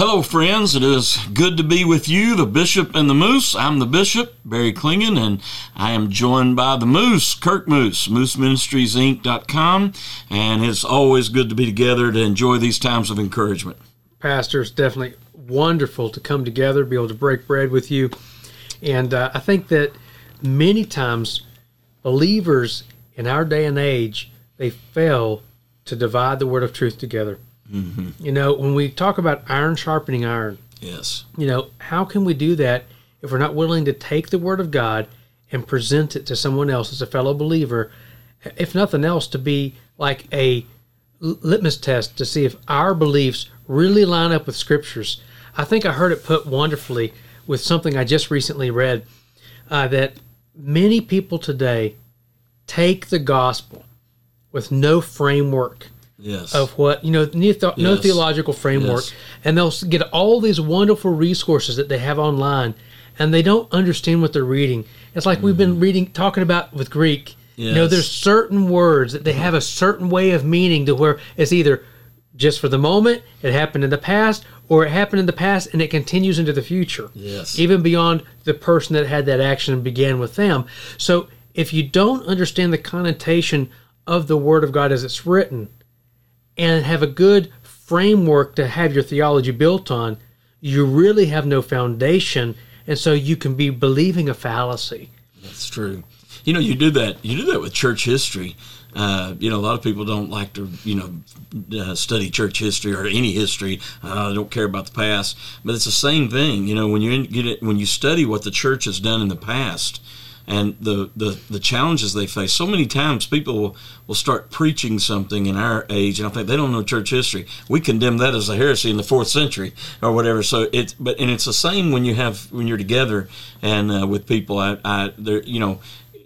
hello, friends. It is good to be with you, the Bishop and the Moose. I'm the Bishop, Barry Clingan, and I am joined by the Moose, Kirk Moose, MooseMinistriesInc.com. And it's always good to be together to enjoy these times of encouragement. Pastor, it's definitely wonderful to come together, be able to break bread with you. And uh, I think that many times believers in our day and age, they fail to divide the word of truth together. Mm-hmm. You know, when we talk about iron sharpening iron, Yes. you know, how can we do that if we're not willing to take the word of God and present it to someone else as a fellow believer, if nothing else, to be like a litmus test to see if our beliefs really line up with scriptures? I think I heard it put wonderfully with something I just recently read uh, that many people today take the gospel with no framework Yes. of what you know no, th- no Yes. theological framework Yes. and they'll s- get all these wonderful resources that they have online and they don't understand what they're reading it's like we've been reading talking about with greek you know Mm-hmm. Yes. there's certain words that they have a certain way of meaning to where it's either just for the moment it happened in the past or it happened in the past and it continues into the future Yes. even beyond the person that had that action and began with them so if you don't understand the connotation of the word of god as it's written and have a good framework to have your theology built on, you really have no foundation, and so you can be believing a fallacy. That's true. You know, you do that. You do that with church history. Uh, you know, a lot of people don't like to, you know, uh, study church history or any history. Uh, don't care about the past. But it's the same thing. You know, when you get it, when you study what the church has done in the past and the, the, the challenges they face. So many times people will, will start preaching something in our age, and I think they don't know church history. We condemn that as a heresy in the fourth century or whatever. So it's but and it's the same when you have when you're together and uh, with people. I, I there you know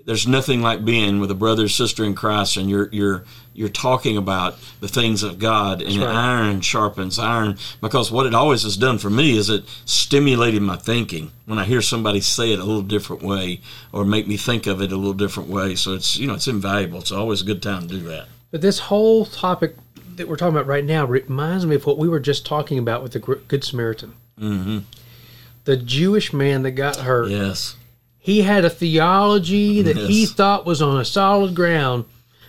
there's nothing like being with a brother or sister in Christ, and you're you're you're talking about the things of God, and right. iron sharpens iron. Because what it always has done for me is it stimulated my thinking when I hear somebody say it a little different way, or make me think of it a little different way. So it's you know it's invaluable. It's always a good time to do that. But this whole topic that we're talking about right now reminds me of what we were just talking about with the Good Samaritan. Mm-hmm. The Jewish man that got hurt. Yes. He had a theology that he thought was on a solid ground,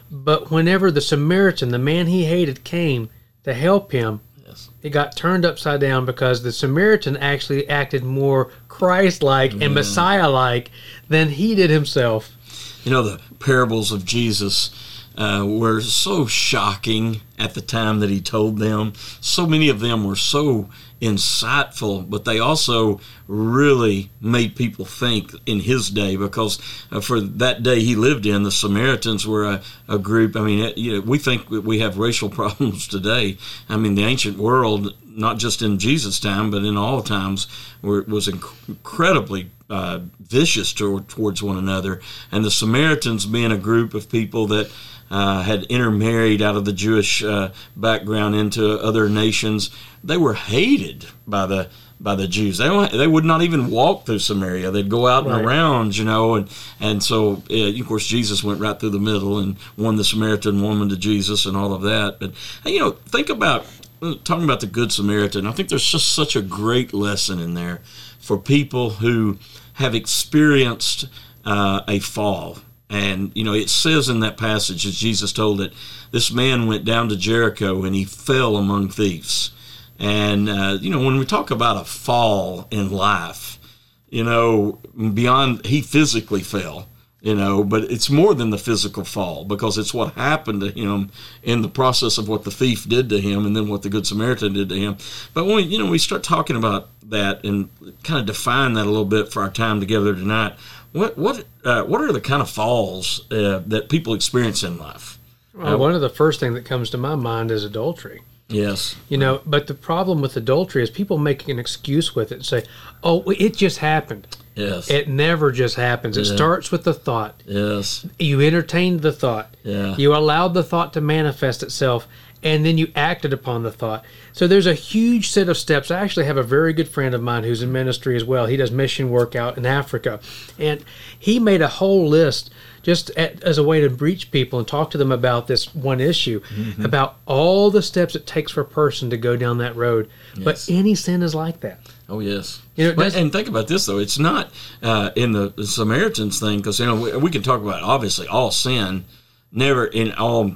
but whenever the Samaritan, the man he hated, came to help him, Yes. it got turned upside down because the Samaritan actually acted more Christ like and mm. Messiah like than he did himself. You know, the parables of Jesus uh, were so shocking at the time that he told them. So many of them were so insightful, but they also really made people think in his day because uh, for that day he lived in, the Samaritans were a, a group. I mean, it, you know, we think we have racial problems today. I mean, the ancient world, not just in Jesus' time, but in all times, were, was inc- incredibly uh, vicious toward, towards one another. And the Samaritans, being a group of people that uh, had intermarried out of the Jewish uh, background into other nations, they were hated by the by the Jews. They don't- they would not even walk through Samaria. They'd go out Right. and around, you know, and and so uh, of course Jesus went right through the middle and won the Samaritan woman to Jesus and all of that. But you know, think about uh, talking about the Good Samaritan. I think there's just such a great lesson in there for people who have experienced uh, a fall. And, you know, it says in that passage, that Jesus told it, this man went down to Jericho and he fell among thieves. And, uh, you know, when we talk about a fall in life, you know, beyond, he physically fell, you know, but it's more than the physical fall because it's what happened to him in the process of what the thief did to him and then what the Good Samaritan did to him. But when, you know, we start talking about that and kind of define that a little bit for our time together tonight, what, what, uh, what are the kind of falls uh, that people experience in life? Well, one of the first thing that comes to my mind is adultery. Yes. You know, but the problem with adultery is people make an excuse with it and say, "Oh, it just happened." Yes. It never just happens. It Yeah. starts with the thought. yes. You entertained the thought. Yeah. You allowed the thought to manifest itself, and then you acted upon the thought. So there's a huge set of steps. I actually have a very good friend of mine who's in ministry as well. He does mission work out in Africa, and he made a whole list just at, as a way to reach people and talk to them about this one issue, Mm-hmm. about all the steps it takes for a person to go down that road. But any sin is like that. Oh yes. You know, and think about this though. It's not uh, in the, the Samaritans thing because you know we, we can talk about obviously all sin, never in all.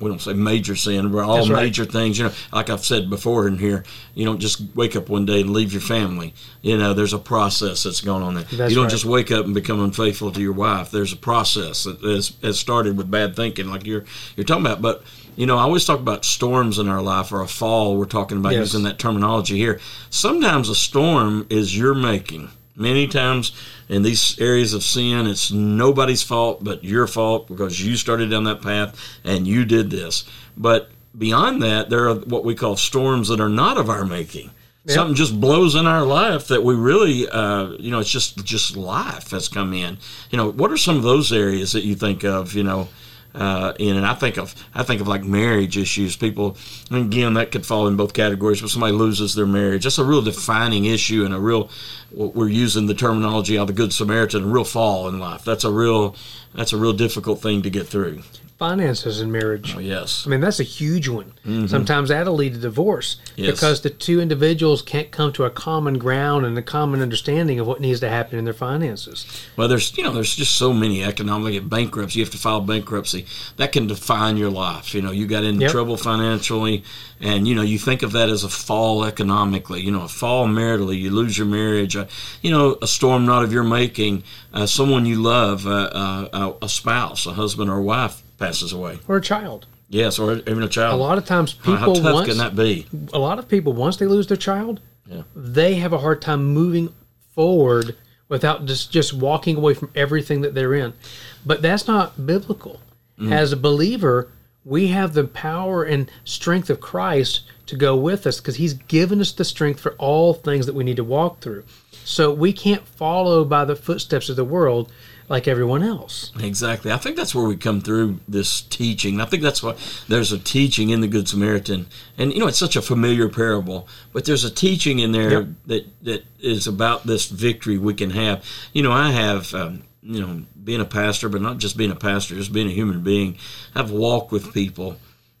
We don't say major sin, but all That's major things. You know, like I've said before in here, you don't just wake up one day and leave your family. You know, there's a process that's going on there. That's you don't right. just wake up and become unfaithful to your wife. There's a process that has, has started with bad thinking, like you're you're talking about. But you know, I always talk about storms in our life or a fall. We're talking about Yes. using that terminology here. Sometimes a storm is your making. Many times in these areas of sin, it's nobody's fault but your fault because you started down that path and you did this. But beyond that, there are what we call storms that are not of our making. Something just blows in our life that we really, uh, you know, it's just just life has come in. You know, what are some of those areas that you think of? You know, uh, in and I think of I think of like marriage issues. People again that could fall in both categories. But somebody loses their marriage, that's a real defining issue and a real. We're using the terminology of the Good Samaritan, a real fall in life. That's a real that's a real difficult thing to get through. Finances in marriage. Oh, yes, I mean, that's a huge one. Sometimes that'll lead to divorce Yes. because the two individuals can't come to a common ground and a common understanding of what needs to happen in their finances. Well, there's you know there's just so many economic bankruptcy. You have to file bankruptcy. That can define your life. You know, you got into Yep. trouble financially, and you know you think of that as a fall economically. You know, a fall maritally. You lose your marriage. Uh, you know, a storm not of your making. Uh, someone you love, uh, uh, a spouse, a husband or wife passes away. Or a child. Yes, or even a child. A lot of times people How tough once can that be? a lot of people once they lose their child, Yeah. they have a hard time moving forward without just just walking away from everything that they're in. But that's not biblical. Mm. As a believer, we have the power and strength of Christ to go with us because he's given us the strength for all things that we need to walk through. So we can't follow by the footsteps of the world like everyone else. Exactly. I think that's where we come through this teaching. I think that's why there's a teaching in the Good Samaritan, and you know it's such a familiar parable, but there's a teaching in there Yep. that that is about this victory we can have. You know, I have. Um, you know, being a pastor, but not just being a pastor, just being a human being. I've walked with people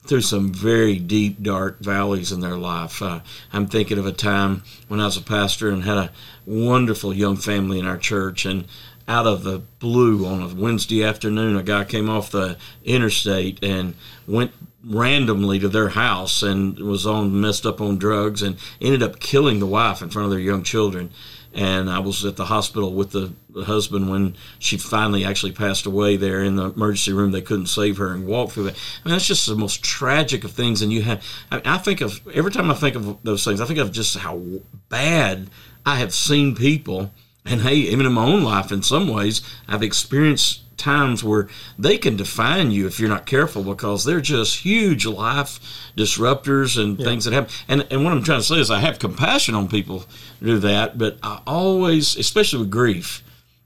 through some very deep, dark valleys in their life. Uh, I'm thinking of a time when I was a pastor and had a wonderful young family in our church, and out of the blue on a Wednesday afternoon, a guy came off the interstate and went randomly to their house and was on messed up on drugs and ended up killing the wife in front of their young children. And I was at the hospital with the, the husband when she finally actually passed away there in the emergency room. They couldn't save her and walk through that. I mean, that's just the most tragic of things. And you have, I, I think of, every time I think of those things, I think of just how bad I have seen people. And hey, even in my own life, in some ways, I've experienced times where they can define you if you're not careful because they're just huge life disruptors and things that happen. And and what I'm trying to say is I have compassion on people who do that, but I always, especially with grief,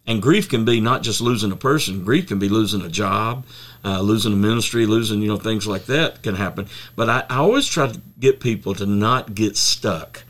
and grief can be not just losing a person. Grief can be losing a job, uh, losing a ministry, losing you know things like that can happen. But I, I always try to get people to not get stuck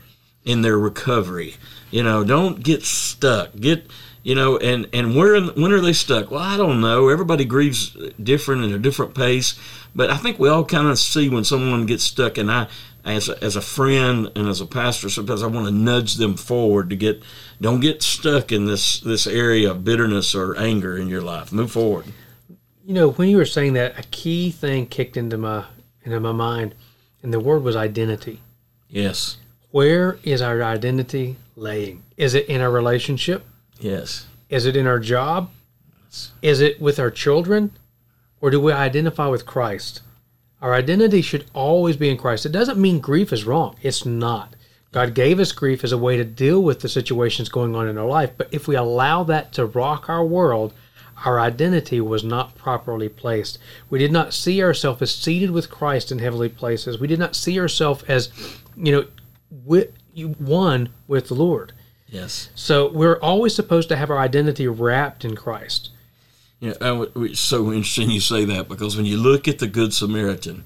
in their recovery. You know, don't get stuck. Get you know, and and where when are they stuck? Well, I don't know. Everybody grieves different at a different pace, but I think we all kind of see when someone gets stuck. And I, as a, as a friend and as a pastor, sometimes I want to nudge them forward to get don't get stuck in this this area of bitterness or anger in your life. Move forward. You know, when you were saying that, a key thing kicked into my into my mind, and the word was identity. Yes. Where is our identity laying? Is it in our relationship? Yes. Is it in our job? Yes. Is it with our children? Or do we identify with Christ? Our identity should always be in Christ. It doesn't mean grief is wrong. It's not. God gave us grief as a way to deal with the situations going on in our life. But if we allow that to rock our world, our identity was not properly placed. We did not see ourselves as seated with Christ in heavenly places. We did not see ourselves as, you know, with, one with the Lord. Yes. So we're always supposed to have our identity wrapped in Christ. Yeah, it's so interesting you say that because when you look at the Good Samaritan,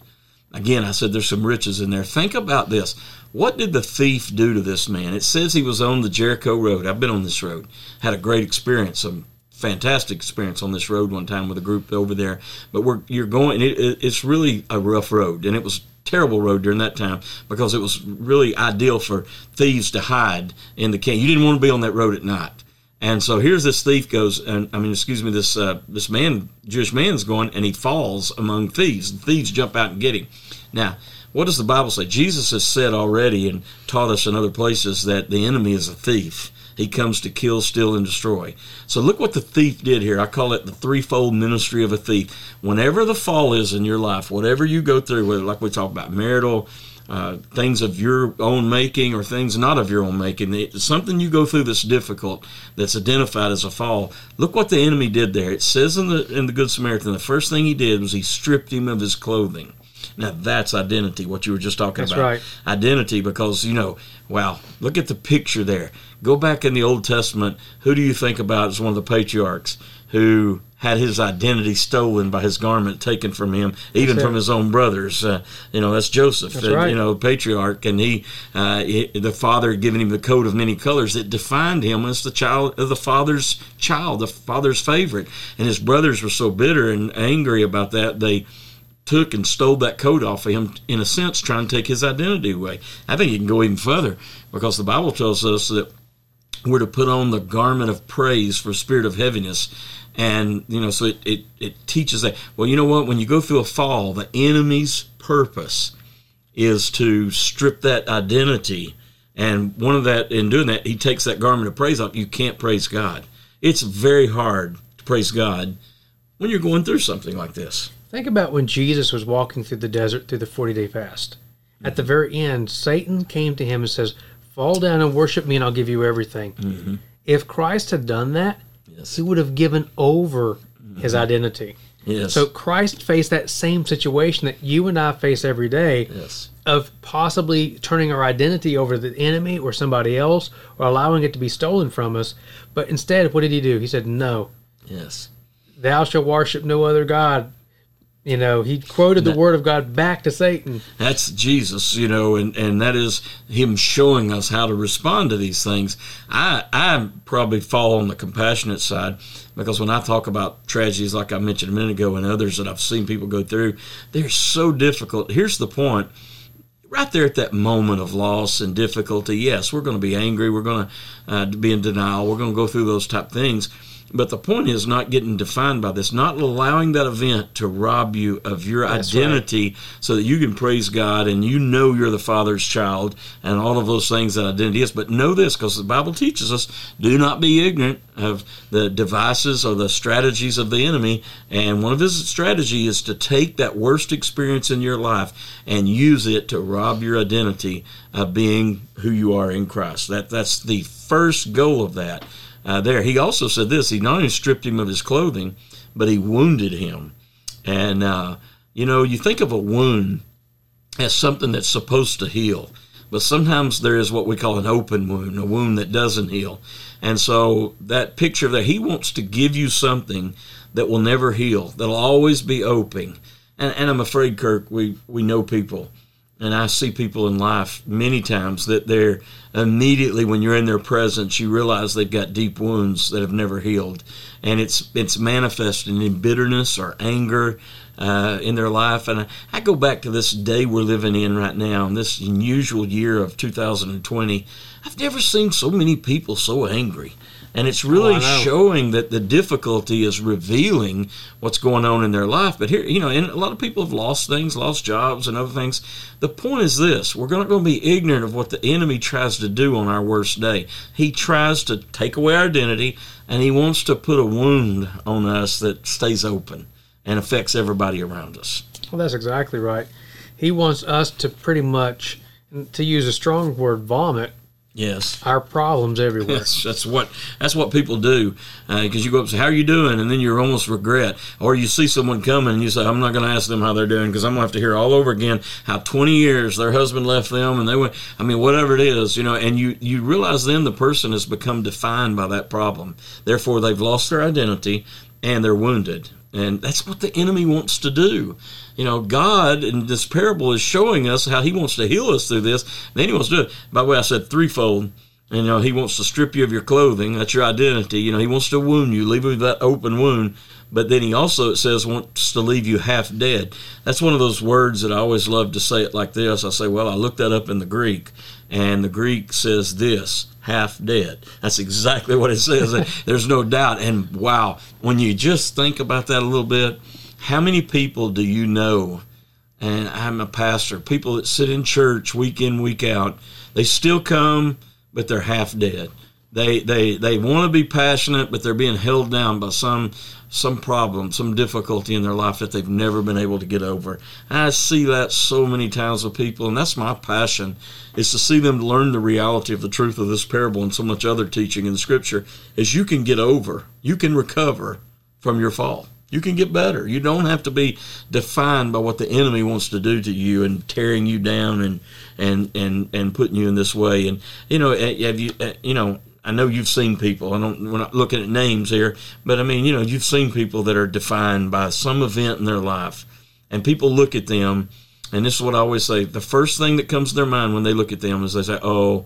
Again, I said there's some riches in there. Think about this. What did the thief do to this man? It says he was on the Jericho Road. I've been on this road. Had a great experience, a fantastic experience on this road one time with a group over there. But we're you're going. It, it's really a rough road, and it was terrible road during that time because it was really ideal for thieves to hide in the camp. You didn't want to be on that road at night. And so here's this thief goes, and I mean, excuse me, this uh, this man, Jewish man's going, and he falls among thieves. The thieves jump out and get him. Now, what does the Bible say? Jesus has said already and taught us in other places that the enemy is a thief. He comes to kill, steal, and destroy. So look what the thief did here. I call it the threefold ministry of a thief. Whenever the fall is in your life, whatever you go through, whether like we talk about marital, uh, things of your own making or things not of your own making. Something you go through that's difficult, that's identified as a fall. Look what the enemy did there. It says in the in the Good Samaritan, the first thing he did was he stripped him of his clothing. Now that's identity. What you were just talking That's about, right. identity. Because you know, wow, look at the picture there. Go back in the Old Testament. Who do you think about as one of the patriarchs who had his identity stolen by his garment taken from him, even from his own brothers? Uh, you know, that's Joseph. That's uh, right. You know, patriarch, and he, uh, he, the father had given him the coat of many colors that defined him as the child of the father's child, the father's favorite. And his brothers were so bitter and angry about that they took and stole that coat off of him, in a sense, trying to take his identity away. I think you can go even further because the Bible tells us that we're to put on the garment of praise for spirit of heaviness. And, you know, so it, it, it teaches that. Well, you know what? When you go through a fall, the enemy's purpose is to strip that identity. And one of that, in doing that, he takes that garment of praise off. You can't praise God. It's very hard to praise God when you're going through something like this. Think about when Jesus was walking through the desert through the 40 day fast. At the very end, Satan came to him and says, Fall down and worship me, and I'll give you everything. Mm-hmm. If Christ had done that, Yes. he would have given over his mm-hmm. identity. Yes. So Christ faced that same situation that you and I face every day yes. of possibly turning our identity over to the enemy or somebody else or allowing it to be stolen from us. But instead, what did he do? He said, No, Yes. thou shalt worship no other God. You know, he quoted the word of God back to Satan. That's Jesus, you know, and, and that is him showing us how to respond to these things. I I probably fall on the compassionate side because when I talk about tragedies like I mentioned a minute ago and others that I've seen people go through, they're so difficult. Here's the point. Right there at that moment of loss and difficulty, yes, we're going to be angry. We're going to uh, be in denial. We're going to go through those type things. But the point is not getting defined by this, not allowing that event to rob you of your That's right. identity so that you can praise God and you know you're the Father's child and all of those things that identity is. But know this because the Bible teaches us do not be ignorant of the devices or the strategies of the enemy. And one of his strategy is to take that worst experience in your life and use it to rob your identity of being who you are in Christ. That That's the first goal of that. Uh, there, he also said this: he not only stripped him of his clothing, but he wounded him. And uh, you know, you think of a wound as something that's supposed to heal, but sometimes there is what we call an open wound, a wound that doesn't heal. And so that picture that he wants to give you something that will never heal, that'll always be open. And, and I'm afraid, Kirk, we we know people and I see people in life many times that they're immediately when you're in their presence, you realize they've got deep wounds that have never healed, and it's it's manifesting in bitterness or anger uh, in their life. And I, I go back to this day we're living in right now, in this unusual year of 2020. I've never seen so many people so angry. And it's really Oh, showing that the difficulty is revealing what's going on in their life. But here, you know, and a lot of people have lost things, lost jobs, and other things. The point is this: we're not going to be ignorant of what the enemy tries to do on our worst day. He tries to take away our identity, and he wants to put a wound on us that stays open and affects everybody around us. Well, that's exactly right. He wants us to pretty much, to use a strong word, vomit Yes. our problems everywhere. That's, that's what that's what people do uh, because you go up and say how are you doing and then you almost regret or you see someone coming and you say I'm not going to ask them how they're doing because I'm going to have to hear all over again how 20 years their husband left them and they went I mean whatever it is you know and you you realize then the person has become defined by that problem therefore they've lost their identity and they're wounded. And that's what the enemy wants to do. You know, God in this parable is showing us how He wants to heal us through this. Then He wants to do it. By the way, I said threefold. And, you know, He wants to strip you of your clothing. That's your identity. You know, He wants to wound you, leave you with that open wound. But then He also, it says, wants to leave you half dead. That's one of those words that I always love to say it like this. I say, well, I looked that up in the Greek, and the Greek says this half dead. That's exactly what it says. There's no doubt. And wow, when you just think about that a little bit, how many people do you know? And I'm a pastor, people that sit in church week in, week out, they still come, but they're half dead. They they they want to be passionate, but they're being held down by some some problem, some difficulty in their life that they've never been able to get over. I see that so many times with people, and that's my passion is to see them learn the reality of the truth of this parable and so much other teaching in scripture is you can get over, you can recover from your fall. You can get better. You don't have to be defined by what the enemy wants to do to you and tearing you down and and and and putting you in this way. And you know, eh, have you eh, you know, I know you've seen people. I don't. We're not looking at names here, but I mean, you know, you've seen people that are defined by some event in their life, and people look at them, and this is what I always say: the first thing that comes to their mind when they look at them is they say, "Oh,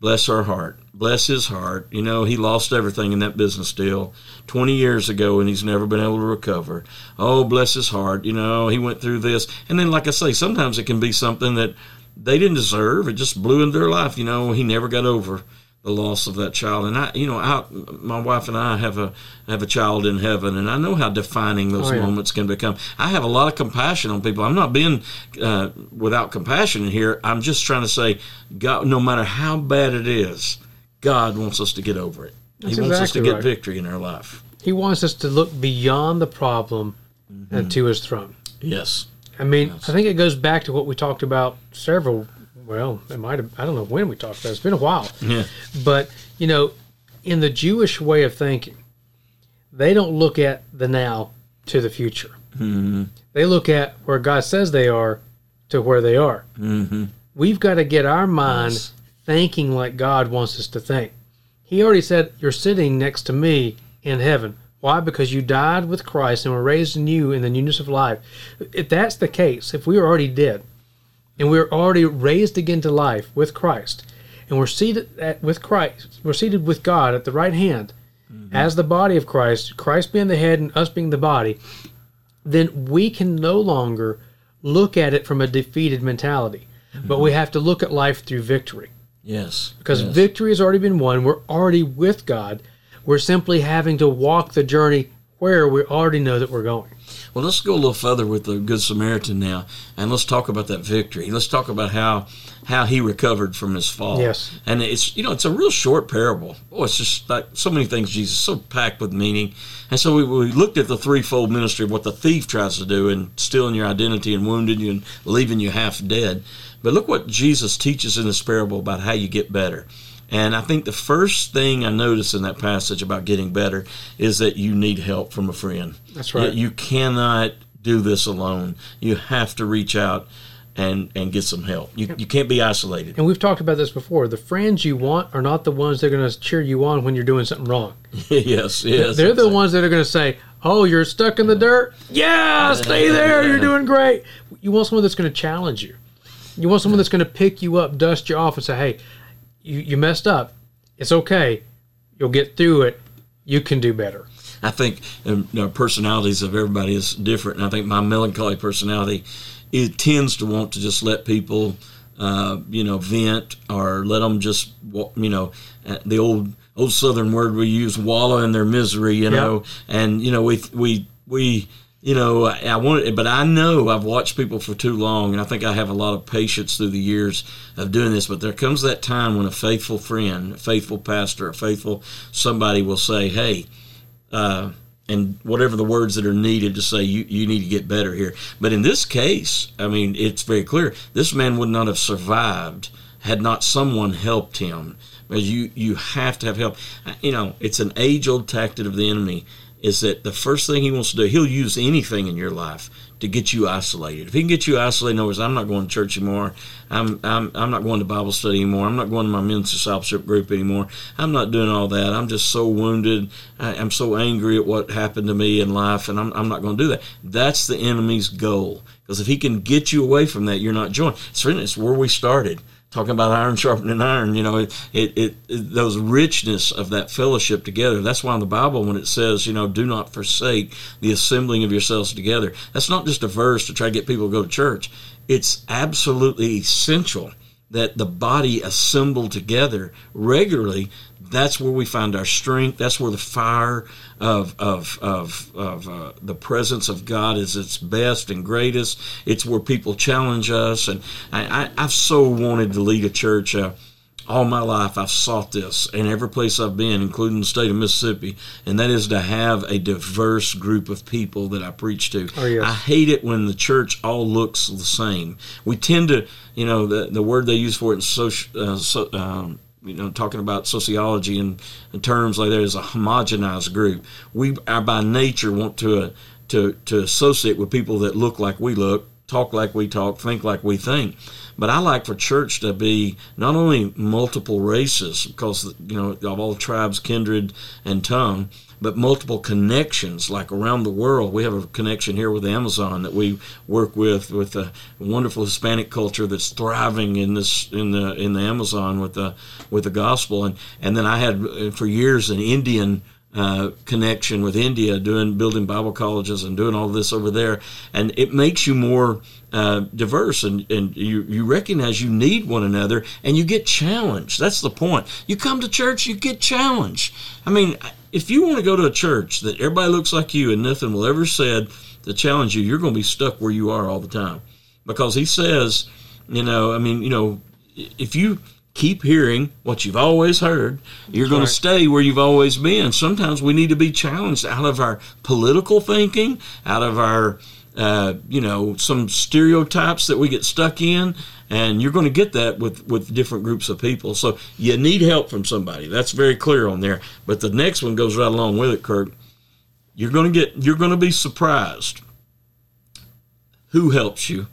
bless her heart, bless his heart." You know, he lost everything in that business deal twenty years ago, and he's never been able to recover. Oh, bless his heart. You know, he went through this, and then, like I say, sometimes it can be something that they didn't deserve. It just blew into their life. You know, he never got over the loss of that child. And I, you know, I, my wife and I have a have a child in heaven, and I know how defining those oh, yeah. moments can become. I have a lot of compassion on people. I'm not being uh, without compassion here. I'm just trying to say, God, no matter how bad it is, God wants us to get over it. That's he wants exactly us to get victory in our life. He wants us to look beyond the problem mm-hmm. and to His throne. Yes. I mean, yes. I think it goes back to what we talked about several well, it might have, I don't know when we talked about it. It's been a while. Yeah. But, you know, in the Jewish way of thinking, they don't look at the now to the future. Mm-hmm. They look at where God says they are to where they are. Mm-hmm. We've got to get our mind yes. thinking like God wants us to think. He already said, You're sitting next to me in heaven. Why? Because you died with Christ and were raised you in the newness of life. If that's the case, if we are already dead, and we're already raised again to life with Christ, and we're seated at, with Christ, we're seated with God at the right hand, mm-hmm. as the body of Christ, Christ being the head and us being the body, then we can no longer look at it from a defeated mentality, mm-hmm. but we have to look at life through victory. Yes, because yes. victory has already been won. We're already with God. We're simply having to walk the journey where we already know that we're going. Well, let's go a little further with the Good Samaritan now, and let's talk about that victory. Let's talk about how how he recovered from his fall. Yes, and it's you know it's a real short parable. Oh, it's just like so many things. Jesus so packed with meaning, and so we, we looked at the threefold ministry of what the thief tries to do and stealing your identity and wounding you and leaving you half dead. But look what Jesus teaches in this parable about how you get better. And I think the first thing I notice in that passage about getting better is that you need help from a friend. That's right. You cannot do this alone. You have to reach out and and get some help. You, you can't be isolated. And we've talked about this before. The friends you want are not the ones that are going to cheer you on when you're doing something wrong. yes, yes. They're the ones that are going to say, "Oh, you're stuck in the dirt. Yeah, stay there. You're doing great." You want someone that's going to challenge you. You want someone that's going to pick you up, dust you off, and say, "Hey, you, you messed up. It's okay. You'll get through it. You can do better. I think um, the personalities of everybody is different. And I think my melancholy personality it tends to want to just let people, uh, you know, vent or let them just, you know, uh, the old old Southern word we use, wallow in their misery, you know. And you know, we we we you know, I, I want it, but I know I've watched people for too long, and I think I have a lot of patience through the years of doing this. But there comes that time when a faithful friend, a faithful pastor, a faithful somebody will say, "Hey," uh, and whatever the words that are needed to say, you, you need to get better here. But in this case, I mean, it's very clear this man would not have survived had not someone helped him. You you have to have help. You know, it's an age old tactic of the enemy is that the first thing he wants to do, he'll use anything in your life to get you isolated. If he can get you isolated, in other words, I'm not going to church anymore. I'm, I'm, I'm not going to Bible study anymore. I'm not going to my men's discipleship group anymore. I'm not doing all that. I'm just so wounded. I, am so angry at what happened to me in life, and I'm, I'm not going to do that. That's the enemy's goal. Because if he can get you away from that, you're not joined. It's where we started talking about iron sharpening iron. You know, it, it, it, those richness of that fellowship together. That's why in the Bible, when it says, you know, do not forsake the assembling of yourselves together, that's not just a verse to try to get people to go to church. It's absolutely essential that the body assemble together regularly that's where we find our strength. That's where the fire of of of, of uh, the presence of God is its best and greatest. It's where people challenge us, and I, I, have so wanted to lead a church. Uh, all my life, I've sought this in every place I've been, including the state of Mississippi, and that is to have a diverse group of people that I preach to. Oh, yes. I hate it when the church all looks the same. We tend to, you know, the the word they use for it in social, uh, so, um, you know, talking about sociology and, terms like that is a homogenized group. We are by nature want to uh, to to associate with people that look like we look, talk like we talk, think like we think. But I like for church to be not only multiple races, because you know of all tribes, kindred, and tongue, but multiple connections like around the world. We have a connection here with Amazon that we work with with a wonderful Hispanic culture that's thriving in this in the in the Amazon with the with the gospel and and then I had uh, for years an Indian uh, connection with India, doing building Bible colleges and doing all this over there, and it makes you more uh, diverse, and, and you you recognize you need one another, and you get challenged. That's the point. You come to church, you get challenged. I mean, if you want to go to a church that everybody looks like you and nothing will ever said to challenge you, you're going to be stuck where you are all the time. Because he says, you know, I mean, you know, if you keep hearing what you've always heard, you're going right. to stay where you've always been. Sometimes we need to be challenged out of our political thinking, out of our, uh, you know, some stereotypes that we get stuck in and you're going to get that with with different groups of people. So you need help from somebody. That's very clear on there. But the next one goes right along with it, Kirk. You're going to get you're going to be surprised who helps you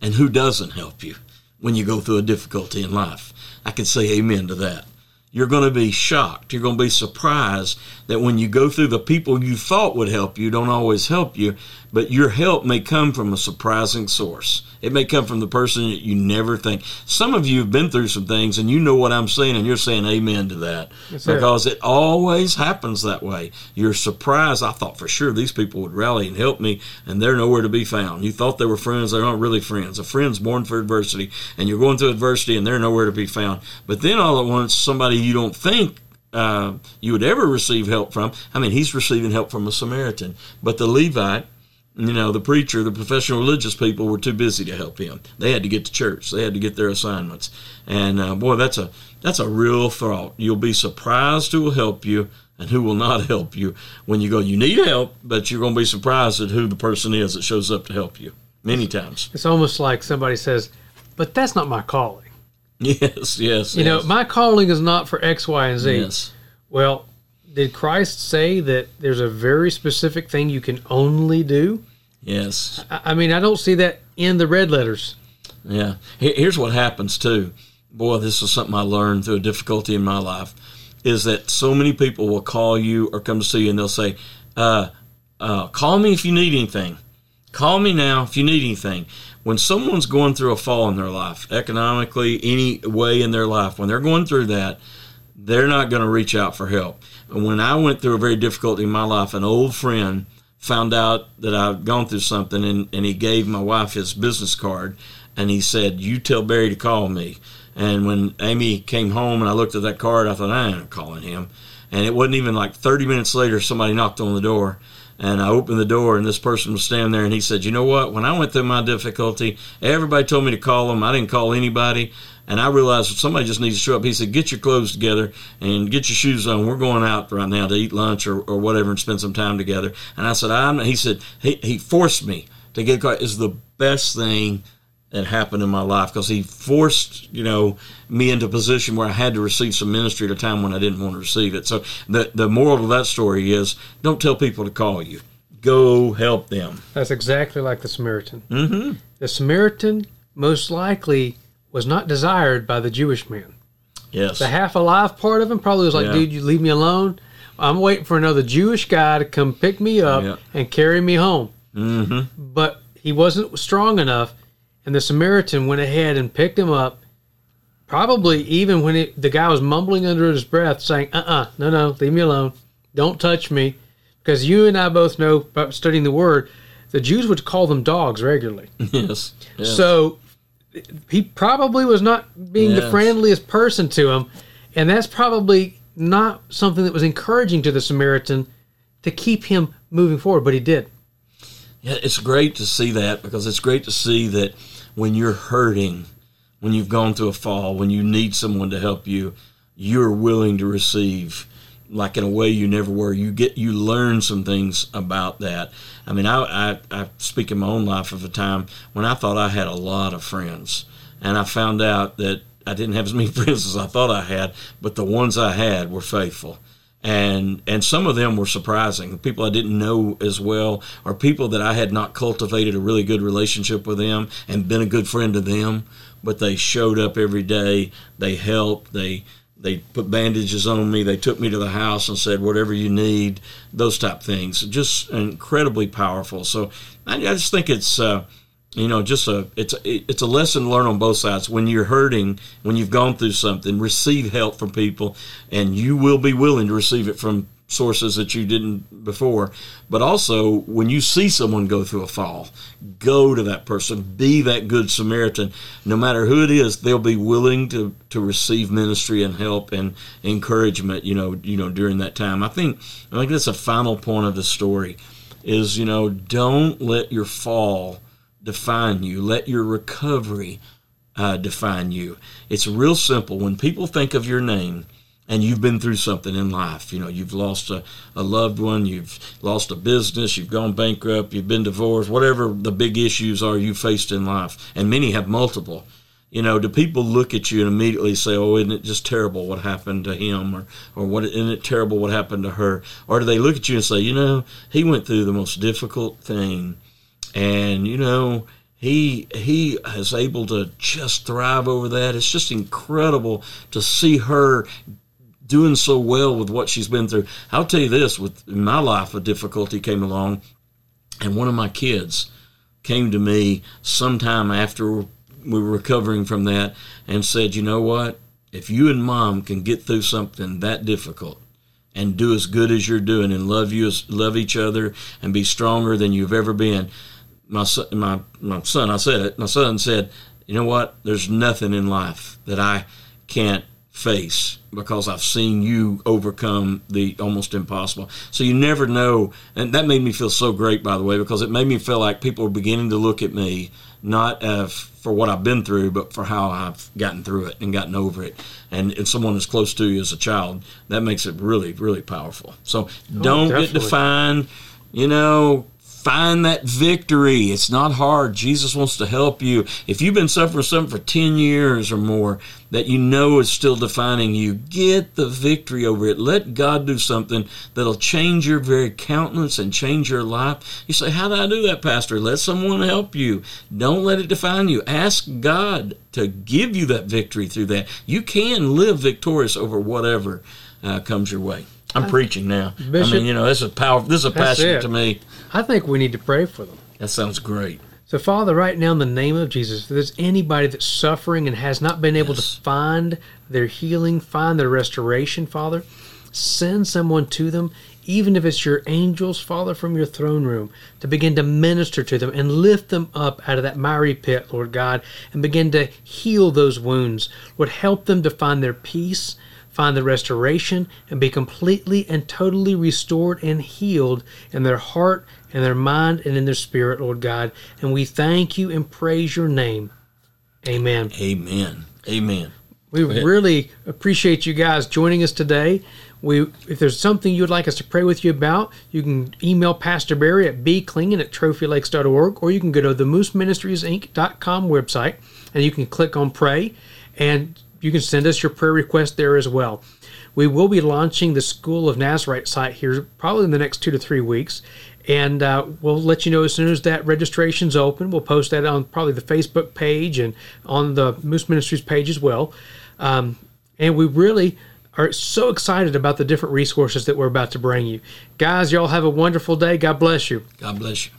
and who doesn't help you when you go through a difficulty in life. I can say amen to that. You're going to be shocked. You're going to be surprised that when you go through the people you thought would help you don't always help you, but your help may come from a surprising source. It may come from the person that you never think. Some of you have been through some things and you know what I'm saying and you're saying amen to that because it always happens that way. You're surprised. I thought for sure these people would rally and help me and they're nowhere to be found. You thought they were friends. They're not really friends. A friend's born for adversity and you're going through adversity and they're nowhere to be found. But then all at once, somebody you don't think uh, you would ever receive help from. I mean, he's receiving help from a Samaritan. But the Levite, you know, the preacher, the professional religious people were too busy to help him. They had to get to church. They had to get their assignments. And uh, boy, that's a that's a real thought. You'll be surprised who will help you and who will not help you when you go. You need help, but you're going to be surprised at who the person is that shows up to help you. Many times. It's almost like somebody says, "But that's not my calling." Yes, yes. You yes. know, my calling is not for X, Y, and Z. Yes. Well, did Christ say that there's a very specific thing you can only do? Yes. I, mean, I don't see that in the red letters. Yeah. Here's what happens too. Boy, this is something I learned through a difficulty in my life. Is that so many people will call you or come to see you and they'll say, uh, uh, "Call me if you need anything. Call me now if you need anything." When someone's going through a fall in their life, economically, any way in their life, when they're going through that, they're not going to reach out for help. And when I went through a very difficult in my life, an old friend found out that I'd gone through something and, and he gave my wife his business card and he said, You tell Barry to call me. And when Amy came home and I looked at that card, I thought, I ain't calling him. And it wasn't even like 30 minutes later, somebody knocked on the door. And I opened the door, and this person was standing there, and he said, You know what? When I went through my difficulty, everybody told me to call him. I didn't call anybody. And I realized somebody just needs to show up. He said, Get your clothes together and get your shoes on. We're going out right now to eat lunch or, or whatever and spend some time together. And I said, I'm, he said, he, he forced me to get caught. Is the best thing that happened in my life because he forced, you know, me into a position where I had to receive some ministry at a time when I didn't want to receive it. So the, the moral of that story is don't tell people to call you Go help them. That's exactly like the Samaritan. Mm-hmm. The Samaritan most likely was not desired by the Jewish man. Yes. The half alive part of him probably was like, Yeah. dude, you leave me alone. I'm waiting for another Jewish guy to come pick me up Yeah. and carry me home. mm-hmm. But he wasn't strong enough, and the Samaritan went ahead and picked him up. Probably even when it, the guy was mumbling under his breath, saying, "Uh, uh no, no, leave me alone, don't touch me," because you and I both know, studying the Word, the Jews would call them dogs regularly. Yes. yes. So he probably was not being the friendliest person to him, and that's probably not something that was encouraging to the Samaritan to keep him moving forward. But he did. Yeah, it's great to see that because it's great to see that when you're hurting, when you've gone through a fall, when you need someone to help you, you're willing to receive like in a way you never were. You get you learn some things about that. I mean, I I, I speak in my own life of a time when I thought I had a lot of friends, and I found out that I didn't have as many friends as I thought I had, but the ones I had were faithful. And and some of them were surprising. The people i didn't know as well or people that i had not cultivated a really good relationship with them and been a good friend to them but they showed up every day. They helped. They they put bandages on me they took me to the house and said whatever you need those type things. Just incredibly powerful. So i, I just think it's uh, you know just a it's it's a lesson learned on both sides. When you're hurting when you've gone through something receive help from people and you will be willing to receive it from sources that you didn't before but also when you see someone go through a fall go to that person be that good samaritan no matter who it is they'll be willing to to receive ministry and help and encouragement you know you know during that time i think i think that's a final point of the story is you know don't let your fall define you. Let your recovery uh, define you. It's real simple. When people think of your name and you've been through something in life, you know, you've lost a, a loved one, you've lost a business, you've gone bankrupt, you've been divorced, whatever the big issues are you faced in life, and many have multiple. You know, do people look at you and immediately say, "Oh, isn't it just terrible what happened to him?" or "Or what isn't it terrible what happened to her?" Or do they look at you and say, "You know, he went through the most difficult thing, and you know he he is able to just thrive over that. It's just incredible to see her doing so well with what she's been through. I'll tell you this: with my life, a difficulty came along, and one of my kids came to me sometime after we were recovering from that and said, "You know what? If you and mom can get through something that difficult." and do as good as you're doing and love you love each other and be stronger than you've ever been my son, my my son, I said it. My son said, "You know what? There's nothing in life that I can't face because I've seen you overcome the almost impossible." So you never know, and that made me feel so great, by the way, because it made me feel like people are beginning to look at me not uh, for what I've been through, but for how I've gotten through it and gotten over it. And, and someone as close to you as a child, that makes it really, really powerful. So don't get defined, you know, find that victory. It's not hard. Jesus wants to help you. If you've been suffering something for 10 years or more that you know is still defining you, get the victory over it. Let God do something that'll change your very countenance and change your life. You say, How do I do that, Pastor? Let someone help you. Don't let it define you. Ask God to give you that victory through that. You can live victorious over whatever uh, comes your way. I'm preaching now. I mean, you know, this is powerful. This is a passion to me. I think we need to pray for them. That sounds great. So, Father, right now in the name of Jesus, if there's anybody that's suffering and has not been able Yes. to find their healing, find their restoration, Father, send someone to them, even if it's your angels, Father, from your throne room, to begin to minister to them and lift them up out of that miry pit, Lord God, and begin to heal those wounds. Lord, help them to find their peace, find the restoration, and be completely and totally restored and healed in their heart, in their mind, and in their spirit, Lord God. And we thank you and praise your name. Amen. Amen. Amen. We really appreciate you guys joining us today. We, if there's something you would like us to pray with you about, you can email Pastor Barry at bclingan at trophylakes.org, or you can go to the mooseministriesinc.com website and you can click on pray and you can send us your prayer request there as well. We will be launching the School of Nazarite site here probably in the next two to three weeks. And uh, we'll let you know as soon as that registration's open. We'll post that on probably the Facebook page and on the Moose Ministries page as well. Um, and we really are so excited about the different resources that we're about to bring you. Guys, y'all have a wonderful day. God bless you. God bless you.